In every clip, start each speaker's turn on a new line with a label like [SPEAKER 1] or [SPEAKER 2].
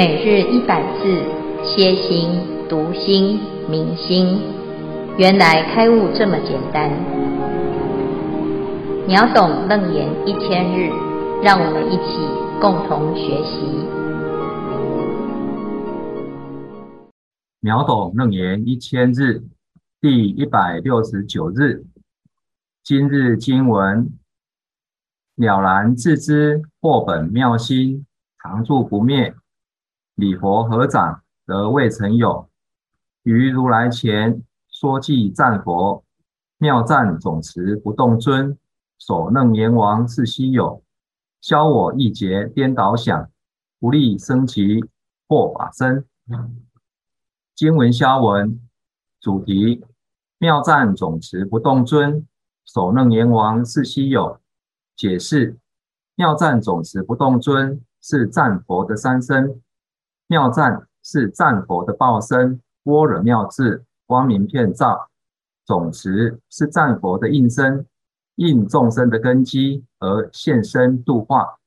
[SPEAKER 1] 每日一百字，歇心、读心、明心，原来开悟这么简单。秒懂楞严一千日，让我们一起共同学习。
[SPEAKER 2] 秒懂楞严一千日，第一百六十九日。今日经文：了然自知，获本妙心，常住不灭。礼佛合掌，得未曾有。于如来前说偈赞佛，妙赞总持不动尊。所楞严王是稀有，消我亿劫颠倒想，不立僧只获法身。经文消文主题：妙赞总持不动尊，所楞严王是稀有。解释：妙赞总持不动尊是赞佛的三身。妙赞是赞佛的报身，般若妙智，光明遍照；总持是赞佛的应身，应众生的根基而现身度化；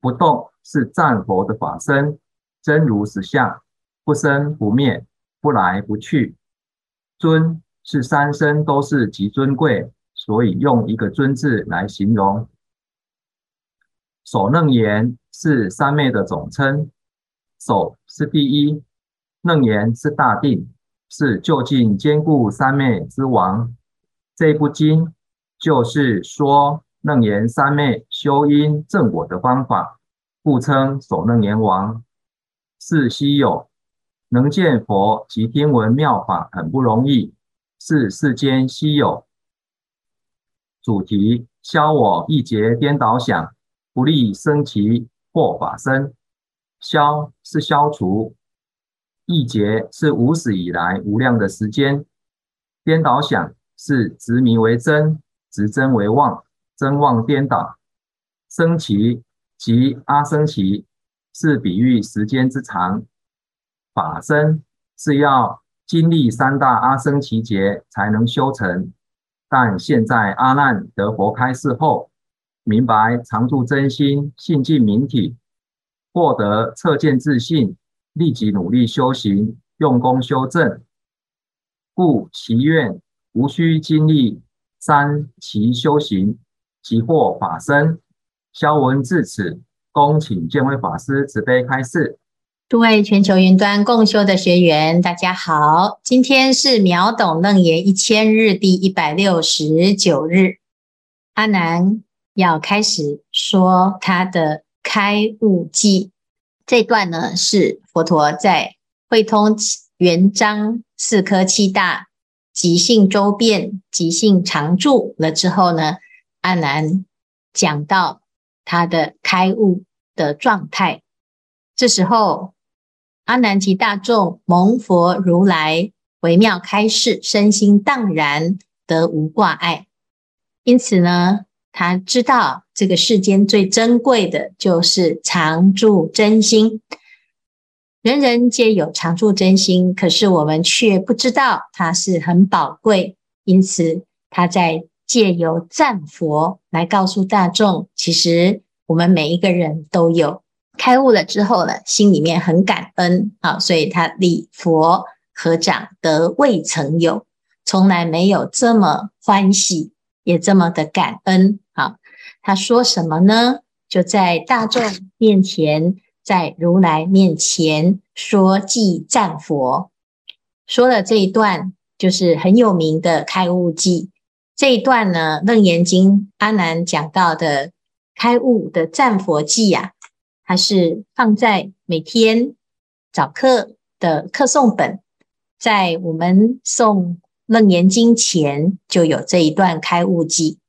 [SPEAKER 2] 不动是赞佛的法身，真如实相，不生不灭，不来不去；尊是三身都是极尊贵，所以用一个尊字来形容。所楞严是三昧的总称。手是第一，楞严是大定，是就近兼顾三昧之王。这部经就是说楞严三昧修因证果的方法，故称首楞严王。是稀有，能见佛及听闻妙法很不容易，是世间稀有。主题：消我一劫颠倒想，不立僧只获法身。消是消除，一劫是无始以来无量的时间，颠倒想是执迷为真，执真为妄，真妄颠倒。僧只及阿僧只是比喻时间之长，法身是要经历三大阿生奇劫才能修成，但现在阿难得佛开示后，明白常住真心，性净明体。获得彻见自信，立即努力修行，用功修正，故其愿无需经历三期修行，即获法身。消文至此，恭请见辉法师慈悲开示。
[SPEAKER 3] 诸位全球云端共修的学员，大家好，今天是秒懂楞严一千日第一百六十九日，阿南要开始说他的。开悟记这段呢，是佛陀在会通圆彰四科七大即性周遍、即性常住了之后呢，阿难讲到他的开悟的状态。这时候，阿难及大众蒙佛如来微妙开示，身心荡然，得无挂碍。因此呢，他知道这个世间最珍贵的就是常住真心，人人皆有常住真心，可是我们却不知道它是很宝贵。因此，他在借由赞佛来告诉大众，其实我们每一个人都有开悟了之后呢，心里面很感恩啊，所以他礼佛合掌得未曾有，从来没有这么欢喜。也这么的感恩啊！他说什么呢？就在大众面前，在如来面前说偈赞佛，说了这一段就是很有名的开悟记。这一段呢，《楞严经》阿难讲到的开悟的赞佛记呀，它是放在每天早课的课诵本，在我们诵。楞严经前就有这一段开悟记，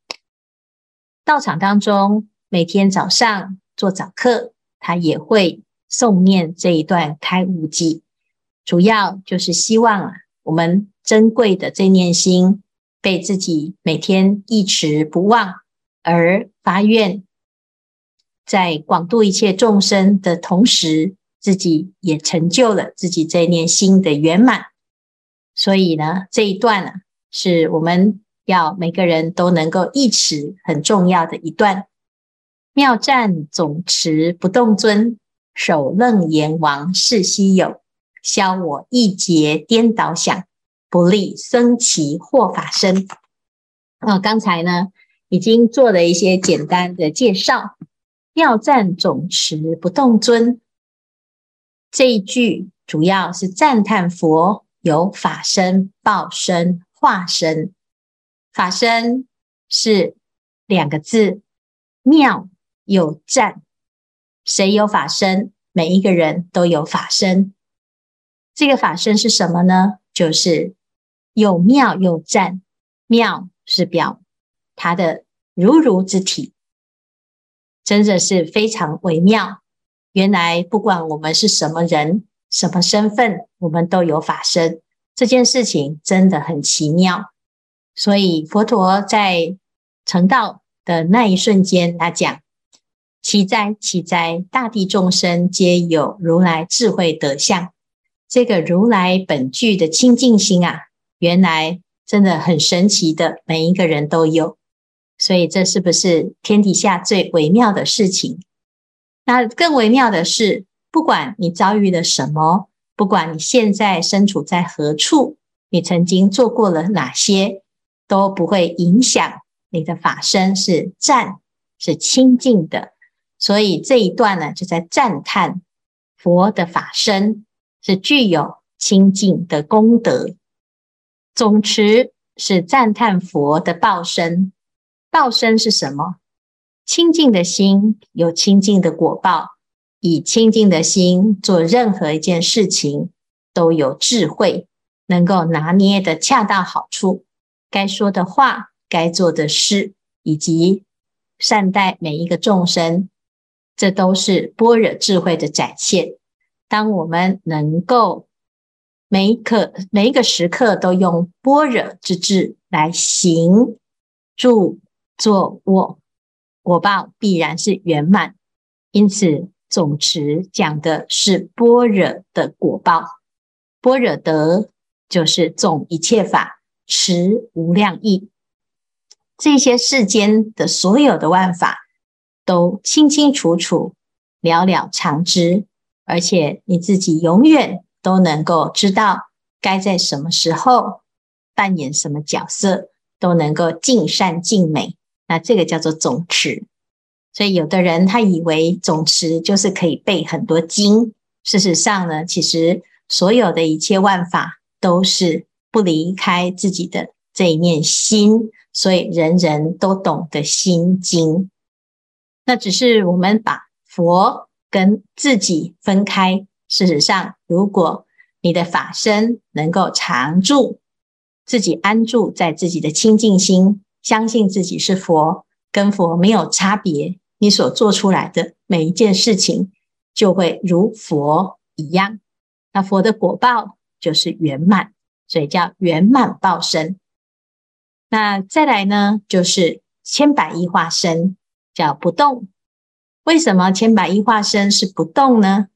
[SPEAKER 3] 道场当中每天早上做早课，他也会诵念这一段开悟记，主要就是希望啊，我们珍贵的这念心被自己每天一持不忘，而发愿，在广度一切众生的同时，自己也成就了自己这念心的圆满。所以呢，这一段呢，是我们要每个人都能够忆持很重要的一段。妙赞总持不动尊，首楞严王是希有，消我一劫颠倒想，不立僧只获法身。啊，刚才呢已经做了一些简单的介绍。妙赞总持不动尊这一句，主要是赞叹佛有法身、报身、化身。法身是两个字，妙有赞。谁有法身？每一个人都有法身。这个法身是什么呢？就是有妙有赞。妙是表他的如如之体，真的是非常微妙。原来不管我们是什么人、什么身份，我们都有法身。这件事情真的很奇妙。所以佛陀在成道的那一瞬间，他讲：“奇哉，奇哉！大地众生皆有如来智慧德相。这个如来本具的清净心啊，原来真的很神奇的，每一个人都有。所以这是不是天底下最微妙的事情？那更微妙的是，不管你遭遇了什么，不管你现在身处在何处，你曾经做过了哪些。”都不会影响你的法身是赞，是清净的，所以这一段呢，就在赞叹佛的法身是具有清净的功德。总持是赞叹佛的报身，报身是什么？清净的心有清净的果报，以清净的心做任何一件事情都有智慧，能够拿捏得恰到好处。该说的话，该做的事，以及善待每一个众生，这都是般若智慧的展现。当我们能够每一刻、每一个时刻都用般若之智来行、住、坐、卧，果报必然是圆满。因此，总持讲的是般若的果报，般若德就是总一切法。持无量义，这些世间的所有的万法，都清清楚楚、了了常知，而且你自己永远都能够知道该在什么时候扮演什么角色，都能够尽善尽美。那这个叫做总持。所以有的人他以为总持就是可以背很多经，事实上呢，其实所有的一切万法都是。不离开自己的这一念心，所以人人都懂得心经。那只是我们把佛跟自己分开。事实上，如果你的法身能够常住，自己安住在自己的清净心，相信自己是佛，跟佛没有差别，你所做出来的每一件事情就会如佛一样。那佛的果报就是圆满。所以叫圆满报身。那再来呢，就是千百亿化身，叫不动。为什么千百亿化身是不动呢？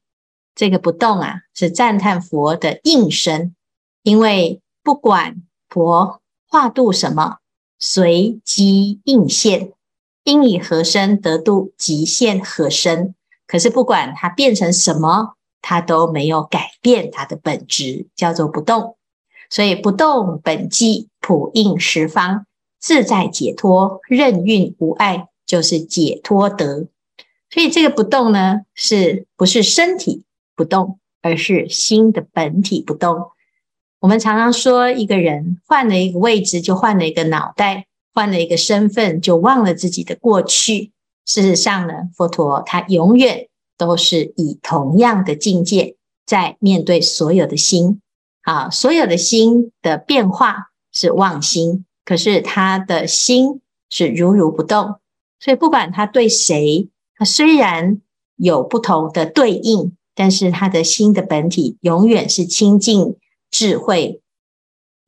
[SPEAKER 3] 这个不动啊，是赞叹佛的应身。因为不管佛化度什么，随机应现，应以何身得度，极限何身。可是不管它变成什么，它都没有改变它的本质，叫做不动。所以不动本寂，普应十方，自在解脱，任运无碍，就是解脱德。所以这个不动呢，是不是身体不动，而是心的本体不动？我们常常说，一个人换了一个位置，就换了一个脑袋；换了一个身份，就忘了自己的过去。事实上呢，佛陀他永远都是以同样的境界在面对所有的心。啊，所有的心的变化是妄心，可是他的心是如如不动，所以不管他对谁，他虽然有不同的对应，但是他的心的本体永远是清净、智慧、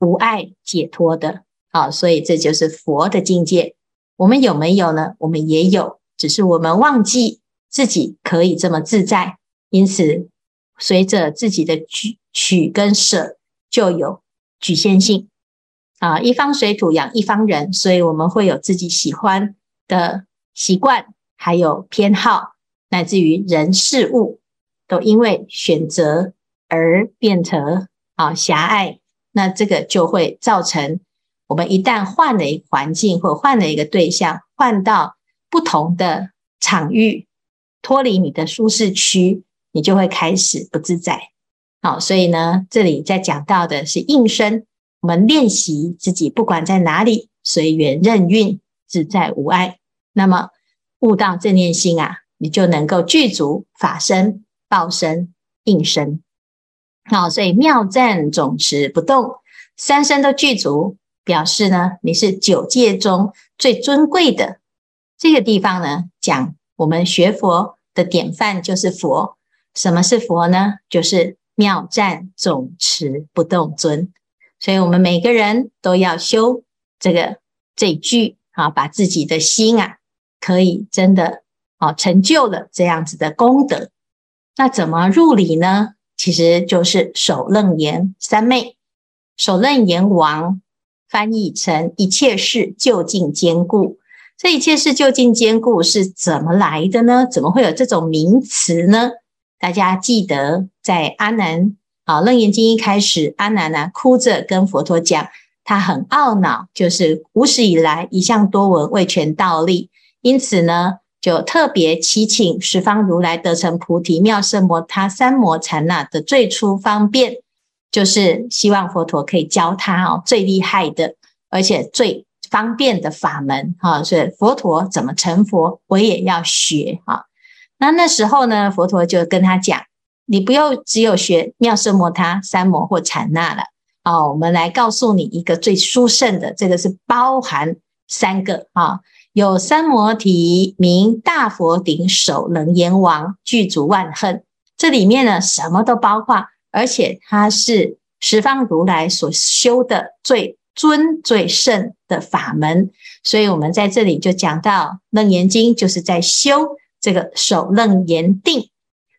[SPEAKER 3] 无碍、解脱的。好，所以这就是佛的境界。我们有没有呢？我们也有，只是我们忘记自己可以这么自在，因此。随着自己的取取跟舍，就有局限性啊。一方水土养一方人，所以我们会有自己喜欢的习惯，还有偏好，乃至于人事物都因为选择而变成啊狭隘，那这个就会造成我们一旦换了一个环境或换了一个对象，换到不同的场域，脱离你的舒适区，你就会开始不自在。好，所以呢，这里在讲到的是应身，我们练习自己不管在哪里，随缘任运，自在无碍。那么悟到正念心啊，你就能够具足法身、报身、应身。好，所以妙赞总持不动，三身都具足，表示呢，你是九界中最尊贵的。这个地方呢，讲我们学佛的典范就是佛。什么是佛呢？就是妙赞总持不动尊。所以我们每个人都要修这个这句啊，把自己的心啊。可以真的哦，成就了这样子的功德。那怎么入理呢？其实就是首楞严三昧。首楞严王翻译成一切事就近坚固。这一切事就近坚固是怎么来的呢？怎么会有这种名词呢？大家记得在阿难啊，《楞严经》一开始，阿难呢哭着跟佛陀讲，他很懊恼，就是无始以来一向多闻未全道立。因此呢，就特别祈请十方如来得成菩提妙色摩他三摩禅那的最初方便，就是希望佛陀可以教他哦最厉害的，而且最方便的法门哈。所以佛陀怎么成佛，我也要学哈。那那时候呢，佛陀就跟他讲，你不用只有学妙色摩他三摩或禅那了哦，我们来告诉你一个最殊胜的，这个是包含三个啊。有三摩提名大佛顶首楞严王具足万恨，这里面呢什么都包括，而且它是十方如来所修的最尊最胜的法门，所以我们在这里就讲到楞严经就是在修这个首楞严定。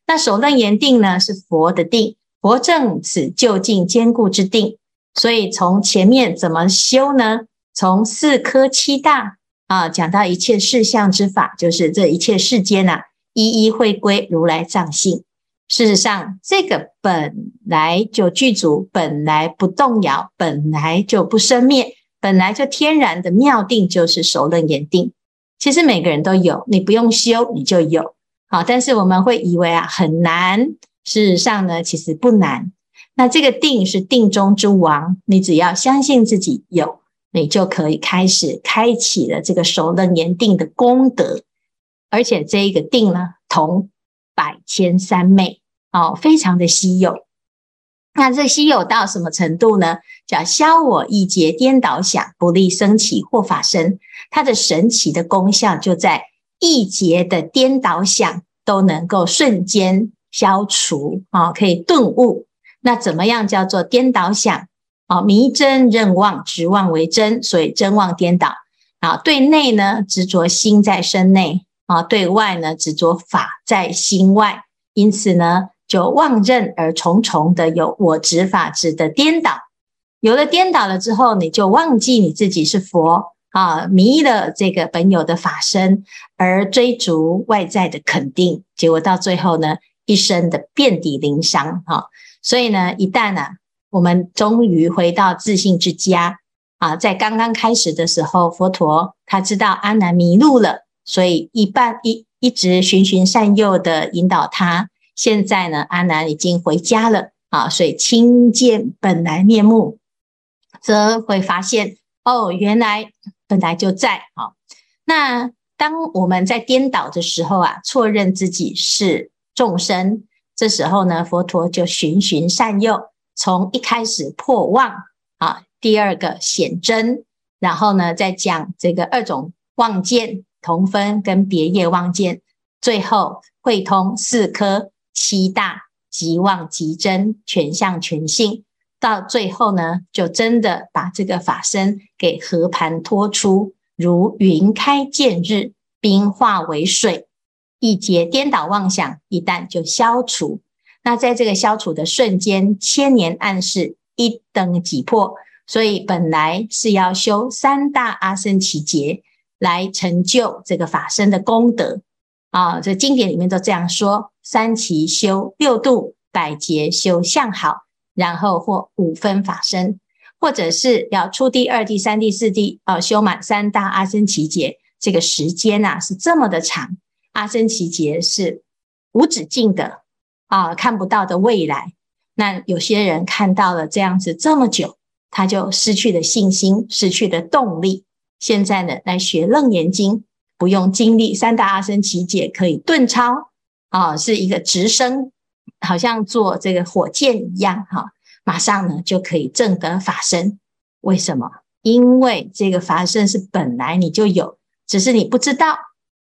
[SPEAKER 3] 那首楞严定呢是佛的定，佛正此究竟坚固之定，所以从前面怎么修呢？从四科七大。啊，讲到一切事相之法，就是这一切世间呐、啊，一一会归如来藏性。事实上，这个本来就具足，本来不动摇，本来就不生灭，本来就天然的妙定，就是首楞严定。其实每个人都有，你不用修，你就有。好，但是我们会以为啊很难，事实上呢，其实不难。那这个定是定中之王，你只要相信自己有。你就可以开始开启了这个首楞严定的功德，而且这一个定呢，同百千三昧哦，非常的稀有。那这稀有到什么程度呢？叫消我意结颠倒想，不利生起或法身。它的神奇的功效就在意结的颠倒想都能够瞬间消除啊，可以顿悟。那怎么样叫做颠倒想？啊，迷真认妄，执妄为真，所以真妄颠倒。啊，对内呢执着心在身内，啊，对外呢执着法在心外，因此呢就妄认而重重的有我执法执的颠倒。有了颠倒了之后，你就忘记你自己是佛啊，迷了这个本有的法身，而追逐外在的肯定，结果到最后呢，一生的遍体鳞伤。哈，所以呢，一旦呢、啊。我们终于回到自信之家啊！在刚刚开始的时候，佛陀他知道阿难迷路了，所以一半一一直循循善诱的引导他。现在呢，阿难已经回家了啊，所以亲见本来面目，则会发现哦，原来本来就在啊。那当我们在颠倒的时候啊，错认自己是众生，这时候呢，佛陀就循循善诱。从一开始破妄啊，第二个显真，然后呢，再讲这个二种妄见同分跟别业妄见，最后会通四科七大即妄即真，全相全性，到最后呢，就真的把这个法身给和盘托出，如云开见日，冰化为水，一劫颠倒妄想，一旦就消除。那在这个消除的瞬间，千年暗示一灯即破，所以本来是要修三大阿僧祇劫来成就这个法身的功德啊。这经典里面都这样说，三期修六度，百劫修相好，然后或五分法身，或者是要出第二、第三、第四地，呃，修满三大阿僧祇劫，这个时间呐、啊、是这么的长，阿僧祇劫是无止境的啊，看不到的未来。那有些人看到了这样子这么久，他就失去了信心，失去了动力。现在呢，来学《楞严经》，不用经历三大阿僧祇劫，可以顿超啊，是一个直升，好像坐这个火箭一样哈、啊，马上呢就可以证得法身。为什么？因为这个法身是本来你就有，只是你不知道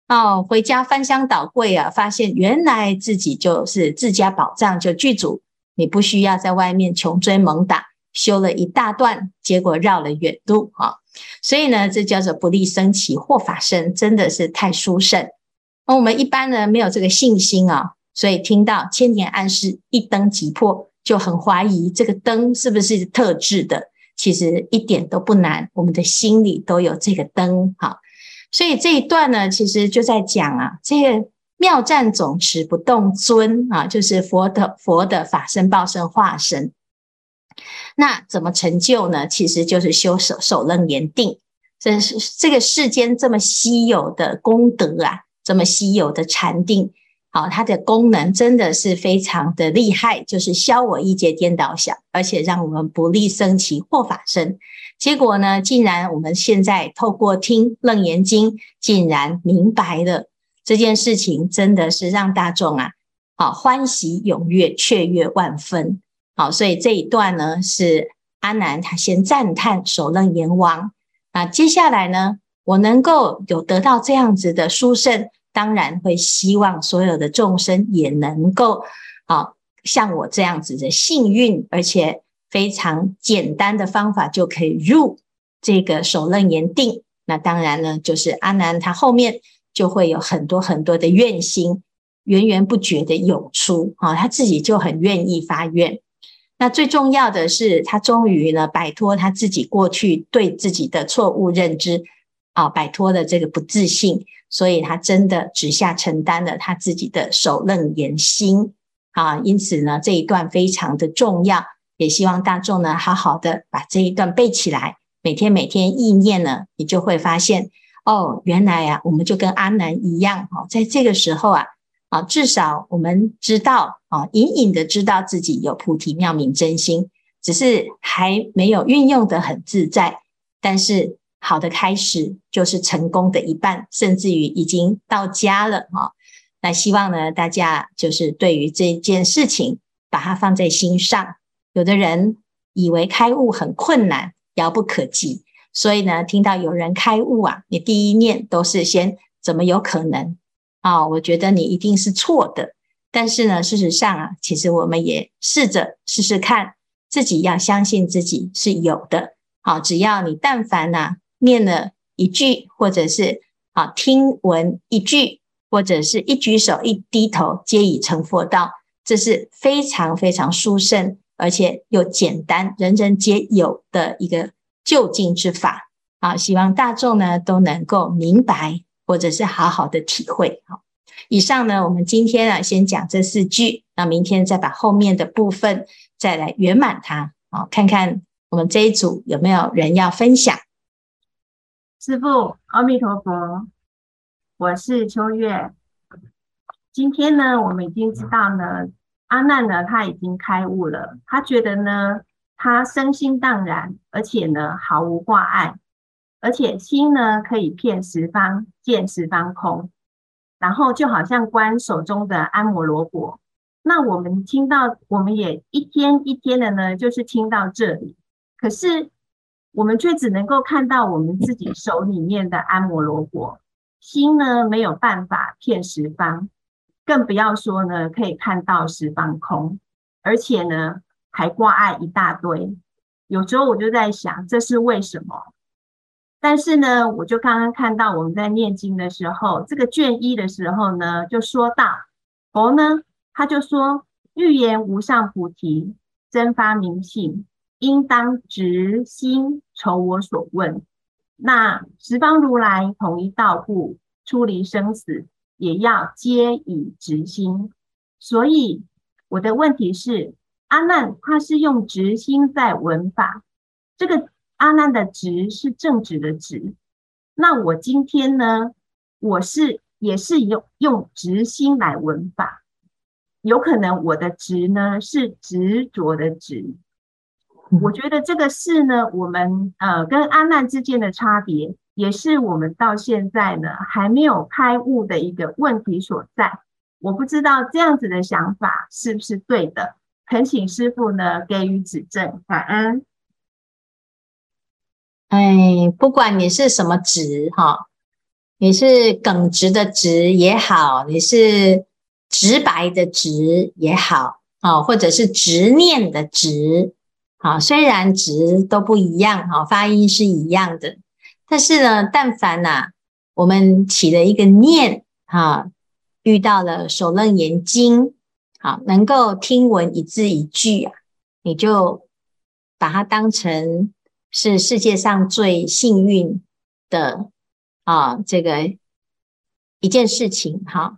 [SPEAKER 3] 哦。回家翻箱倒柜啊，发现原来自己就是自家宝藏就具足，你不需要在外面穷追猛打，修了一大段，结果绕了远路啊。所以呢，这叫做不立僧只获法身，真的是太殊胜。那我们一般人没有这个信心啊，所以听到千年暗示一灯即破，就很怀疑这个灯是不是特制的。其实一点都不难，我们的心里都有这个灯。哈，所以这一段呢，其实就在讲啊，这个妙湛总持不动尊啊，就是佛的佛的法身报身化身。那怎么成就呢？其实就是修守守楞严定，这是这个世间这么稀有的功德啊，这么稀有的禅定，好，它的功能真的是非常的厉害，就是消我一切颠倒想，而且让我们不立僧只获法身。结果呢，竟然我们现在透过听楞严经，竟然明白了这件事情，真的是让大众啊，好欢喜踊跃，雀跃万分。好，所以这一段呢，是阿难他先赞叹首楞严王。那接下来呢，我能够有得到这样子的殊胜，当然会希望所有的众生也能够啊，像我这样子的幸运，而且非常简单的方法就可以入这个首楞严定。那当然呢，就是阿难他后面就会有很多很多的愿心，源源不绝的涌出啊，他自己就很愿意发愿。那最重要的是，他终于呢摆脱他自己过去对自己的错误认知，啊，摆脱了这个不自信，所以他真的直下承担了他自己的首楞严心啊。因此呢，这一段非常的重要，也希望大众呢好好的把这一段背起来，每天每天意念呢，你就会发现哦，原来啊，我们就跟阿南一样哦，在这个时候啊。啊，至少我们知道啊，隐隐的知道自己有菩提妙明真心，只是还没有运用得很自在。但是好的开始就是成功的一半，甚至于已经到家了哈。那希望呢，大家就是对于这件事情，把它放在心上。有的人以为开悟很困难，遥不可及，所以呢，听到有人开悟啊，你第一念都是先怎么有可能？啊、我觉得你一定是错的。但是呢，事实上啊，其实我们也试着试试看，自己要相信自己是有的。好、只要你但凡呐、念了一句，或者是啊听闻一句，或者是一举手一低头，皆已成佛道。这是非常非常殊胜，而且又简单，人人皆有的一个就近之法。啊，希望大众呢都能够明白。或者是好好的体会。好，以上呢，我们今天啊，先讲这四句，那明天再把后面的部分再来圆满它。好，看看我们这一组有没有人要分享。
[SPEAKER 4] 师父，阿弥陀佛，我是秋月。今天呢，我们已经知道呢，阿难呢，他已经开悟了，他觉得呢，他身心荡然，而且呢，毫无挂碍。而且心呢，可以遍十方，见十方空，然后就好像观手中的阿摩罗果。那我们听到，我们也一天一天的呢，就是听到这里，可是我们却只能够看到我们自己手里面的阿摩罗果，心呢没有办法遍十方，更不要说呢可以看到十方空，而且呢还挂碍一大堆。有时候我就在想，这是为什么？但是呢，我就刚刚看到我们在念经的时候，这个卷一的时候呢，就说到佛呢，他就说：预言无上菩提，真发明性，应当直心酬我所问。那十方如来同一道故，出离生死，也要皆以直心。所以我的问题是，阿难他是用直心在闻法，这个阿难的直是正直的直。那我今天呢，我是也是用用直心来闻法，有可能我的直呢是执着的执。我觉得这个是呢，我们呃跟阿难之间的差别，也是我们到现在呢还没有开悟的一个问题所在。我不知道这样子的想法是不是对的，恳请师傅呢给予指正，感恩。
[SPEAKER 3] 哎，不管你是什么直哈，你是耿直的直也好，你是直白的直也好啊，或者是执念的执。啊，虽然值都不一样，哈，发音是一样的，但是呢，但凡呐、啊，我们起了一个念，哈，遇到了《首楞严经》，好，能够听闻一字一句啊，你就把它当成是世界上最幸运的啊，这个一件事情，哈，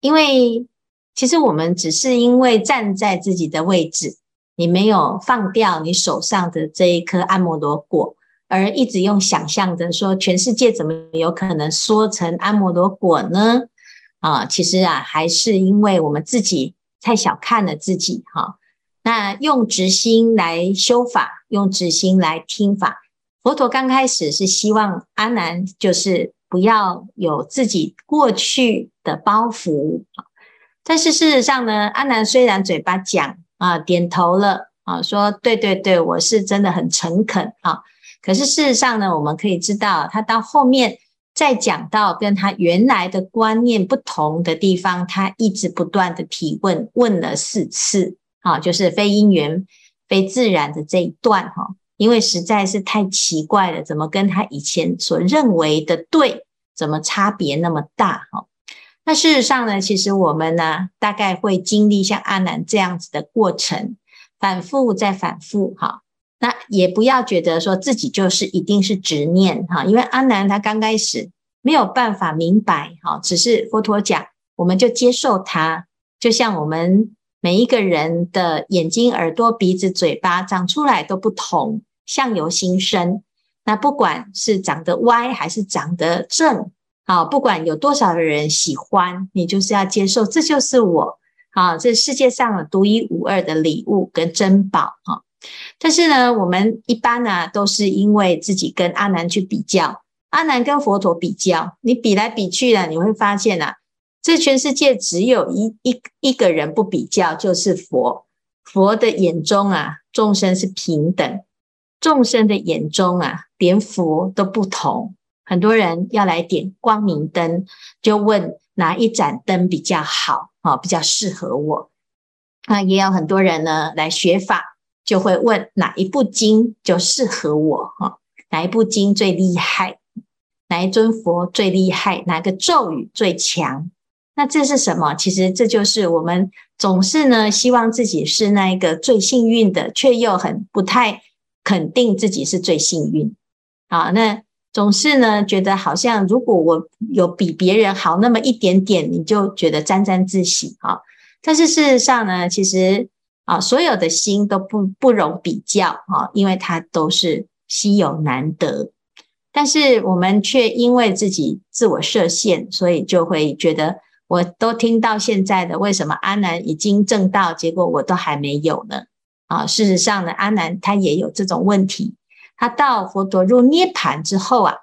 [SPEAKER 3] 因为其实我们只是因为站在自己的位置。你没有放掉你手上的这一颗阿摩罗果，而一直用想象的说，全世界怎么有可能缩成阿摩罗果呢？啊，其实啊，还是因为我们自己太小看了自己哈。那用直心来修法，用直心来听法。佛陀刚开始是希望阿难就是不要有自己过去的包袱，但是事实上呢，阿难虽然嘴巴讲。啊，点头了啊，说对对对，我是真的很诚恳啊。可是事实上呢，我们可以知道，他到后面再讲到跟他原来的观念不同的地方，他一直不断的提问，问了四次啊，就是非因缘、非自然的这一段哈，因为实在是太奇怪了，怎么跟他以前所认为的对，怎么差别那么大哈？那事实上呢，其实我们呢，大概会经历像阿南这样子的过程，反复再反复哈。那也不要觉得说自己就是一定是执念哈，因为阿南他刚开始没有办法明白哈，只是佛陀讲，我们就接受他，就像我们每一个人的眼睛、耳朵、鼻子、嘴巴长出来都不同，相由心生。那不管是长得歪还是长得正。好，不管有多少的人喜欢，你就是要接受，这就是我，好，这世界上独一无二的礼物跟珍宝，哈。但是呢，我们一般呢、都是因为自己跟阿难去比较，阿难跟佛陀比较，你比来比去呢，你会发现啊，这全世界只有一一一个人不比较，就是佛。佛的眼中啊，众生是平等，众生的眼中啊，连佛都不同。很多人要来点光明灯，就问哪一盏灯比较好，啊，比较适合我。那也有很多人呢来学法，就会问哪一部经就适合我，哈，哪一部经最厉害，哪一尊佛最厉害，哪个咒语最强？那这是什么？其实这就是我们总是呢希望自己是那一个最幸运的，却又很不太肯定自己是最幸运。啊，那。总是呢，觉得好像如果我有比别人好那么一点点，你就觉得沾沾自喜啊。但是事实上呢，其实啊，所有的心都不不容比较啊，因为它都是稀有难得。但是我们却因为自己自我设限，所以就会觉得，我都听到现在的，为什么阿南已经证道，结果我都还没有呢？啊，事实上呢，阿南他也有这种问题。他到佛陀入涅槃之后啊，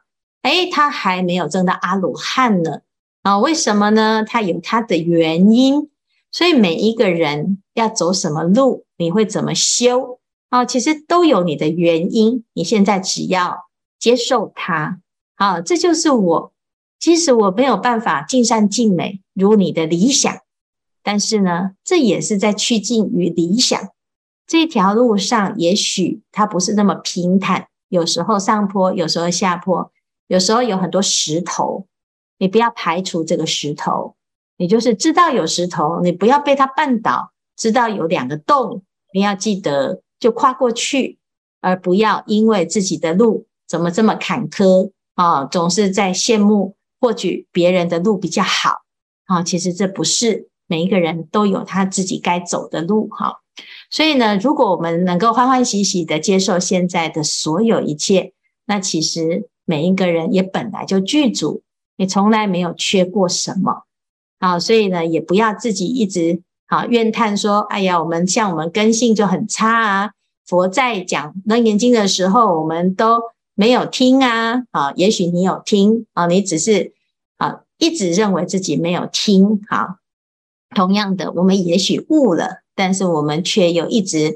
[SPEAKER 3] 诶，他还没有证到阿罗汉呢啊？为什么呢？他有他的原因。所以每一个人要走什么路，你会怎么修啊？其实都有你的原因。你现在只要接受它，好，这就是我。即使我没有办法尽善尽美如你的理想，但是呢，这也是在趋近于理想。这条路上，也许它不是那么平坦，有时候上坡，有时候下坡，有时候有很多石头。你不要排除这个石头，你就是知道有石头，你不要被它绊倒。知道有两个洞，你要记得就跨过去，而不要因为自己的路怎么这么坎坷啊，总是在羡慕或许别人的路比较好啊。其实这不是每一个人都有他自己该走的路哈。所以呢，如果我们能够欢欢喜喜的接受现在的所有一切，那其实每一个人也本来就具足，也从来没有缺过什么。啊，所以呢，也不要自己一直啊怨叹说：“哎呀，我们像我们根性就很差啊。”佛在讲《楞严经》的时候，我们都没有听啊。啊，也许你有听啊，你只是啊一直认为自己没有听。好，同样的，我们也许悟了。但是我们却又一直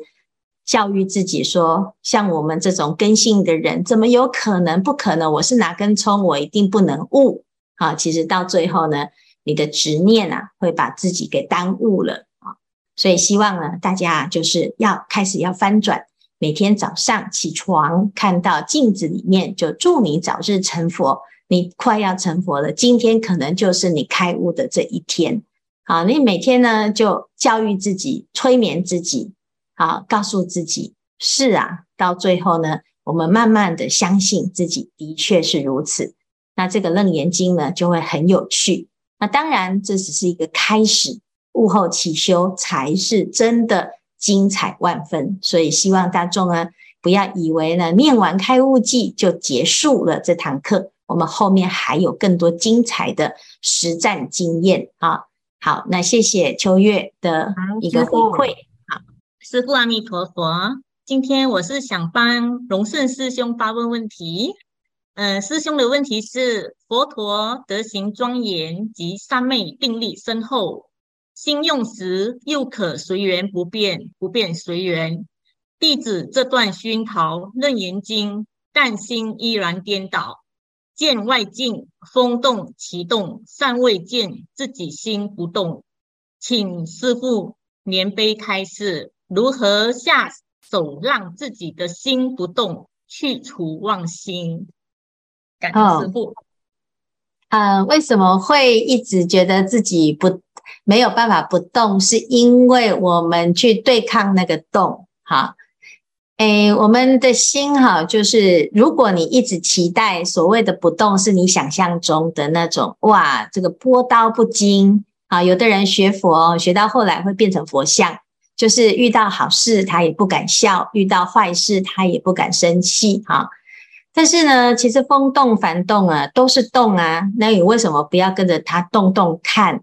[SPEAKER 3] 教育自己说，像我们这种根性的人，怎么有可能？不可能！我是哪根葱，我一定不能悟。啊，其实到最后呢，你的执念啊，会把自己给耽误了啊。所以希望呢，大家就是要开始要翻转，每天早上起床看到镜子里面，就祝你早日成佛。你快要成佛了，今天可能就是你开悟的这一天。啊，你每天呢就教育自己，催眠自己，好，告诉自己是啊。到最后呢，我们慢慢的相信自己的确是如此。那这个《楞严经》呢就会很有趣。那当然这只是一个开始，悟后起修才是真的精彩万分。所以希望大众呢不要以为呢念完开悟记就结束了这堂课，我们后面还有更多精彩的实战经验啊。好，那谢谢秋月的一个回馈。好，
[SPEAKER 5] 师父阿弥陀佛。今天我是想帮荣顺师兄发问问题。嗯、呃，师兄的问题是：佛陀德行庄严及三昧定力深厚，心用时又可随缘不变，不变随缘。弟子这段熏陶楞严经，但心依然颠倒。见外境风动其动，尚未见自己心不动，请师父怜悲开示，如何下手让自己的心不动，去除妄心？感谢师父。
[SPEAKER 3] 嗯、呃，为什么会一直觉得自己不没有办法不动？是因为我们去对抗那个动，哈。诶，我们的心哈，就是如果你一直期待所谓的不动是你想象中的那种，哇，这个波刀不惊啊！有的人学佛学到后来会变成佛像，就是遇到好事他也不敢笑，遇到坏事他也不敢生气哈。但是呢，其实风动幡动啊，都是动啊，那你为什么不要跟着它动动看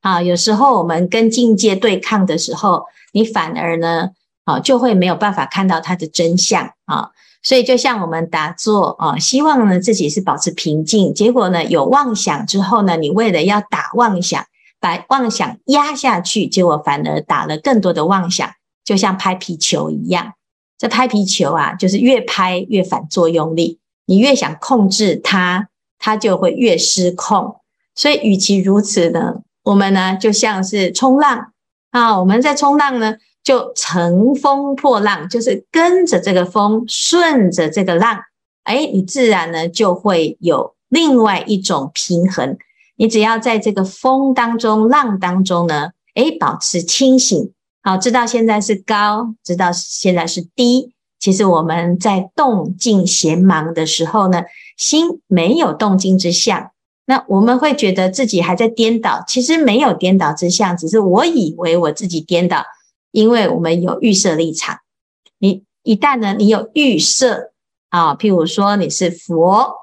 [SPEAKER 3] 啊？有时候我们跟境界对抗的时候，你反而呢？啊，就会没有办法看到它的真相啊，所以就像我们打坐啊，希望呢自己是保持平静，结果呢有妄想之后呢，你为了要打妄想，把妄想压下去，结果反而打了更多的妄想，就像拍皮球一样。这拍皮球啊，就是越拍越反作用力，你越想控制它，它就会越失控。所以与其如此呢，我们呢就像是冲浪啊，我们在冲浪呢。就乘风破浪，就是跟着这个风，顺着这个浪，哎，你自然呢就会有另外一种平衡。你只要在这个风当中、浪当中呢，哎，保持清醒，好，知道现在是高，知道现在是低。其实我们在动静闲忙的时候呢，心没有动静之相，那我们会觉得自己还在颠倒，其实没有颠倒之相，只是我以为我自己颠倒。因为我们有预设立场，你一旦呢，你有预设啊，譬如说你是佛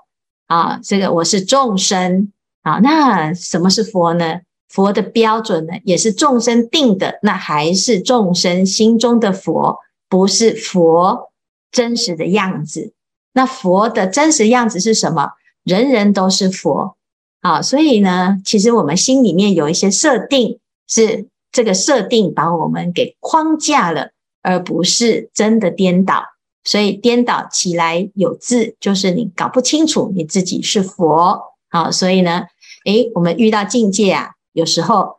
[SPEAKER 3] 啊，这个我是众生啊，那什么是佛呢？佛的标准呢，也是众生定的，那还是众生心中的佛，不是佛真实的样子。那佛的真实样子是什么？人人都是佛啊，所以呢，其实我们心里面有一些设定是。这个设定把我们给框架了，而不是真的颠倒。所以颠倒起来有字，就是你搞不清楚你自己是佛。好，所以呢，诶，我们遇到境界啊，有时候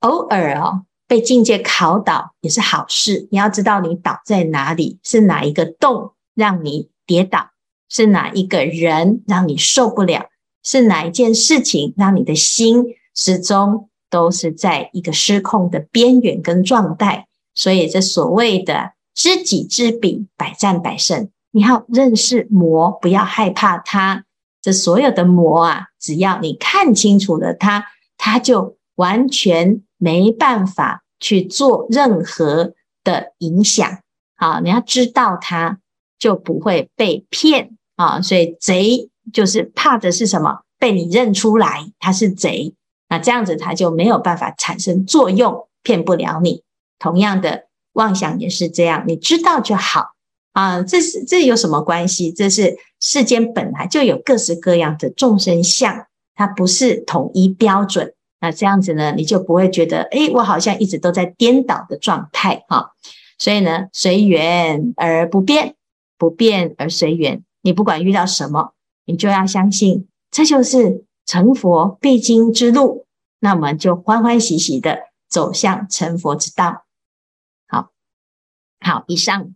[SPEAKER 3] 偶尔哦被境界考倒也是好事。你要知道你倒在哪里，是哪一个洞让你跌倒，是哪一个人让你受不了，是哪一件事情让你的心始终。都是在一个失控的边缘跟状态，所以这所谓的知己知彼，百战百胜。你要认识魔，不要害怕它。这所有的魔啊，只要你看清楚了它，它就完全没办法去做任何的影响。好，你要知道他就不会被骗啊。所以贼就是怕的是什么？被你认出来他是贼，那这样子他就没有办法产生作用，骗不了你。同样的妄想也是这样，你知道就好啊。这是这有什么关系？这是世间本来就有各式各样的众生相，它不是统一标准。那这样子呢，你就不会觉得，诶，我好像一直都在颠倒的状态哈。所以呢，随缘而不变，不变而随缘。你不管遇到什么，你就要相信。这就是成佛必经之路，那我们就欢欢喜喜的走向成佛之道。好，好，以上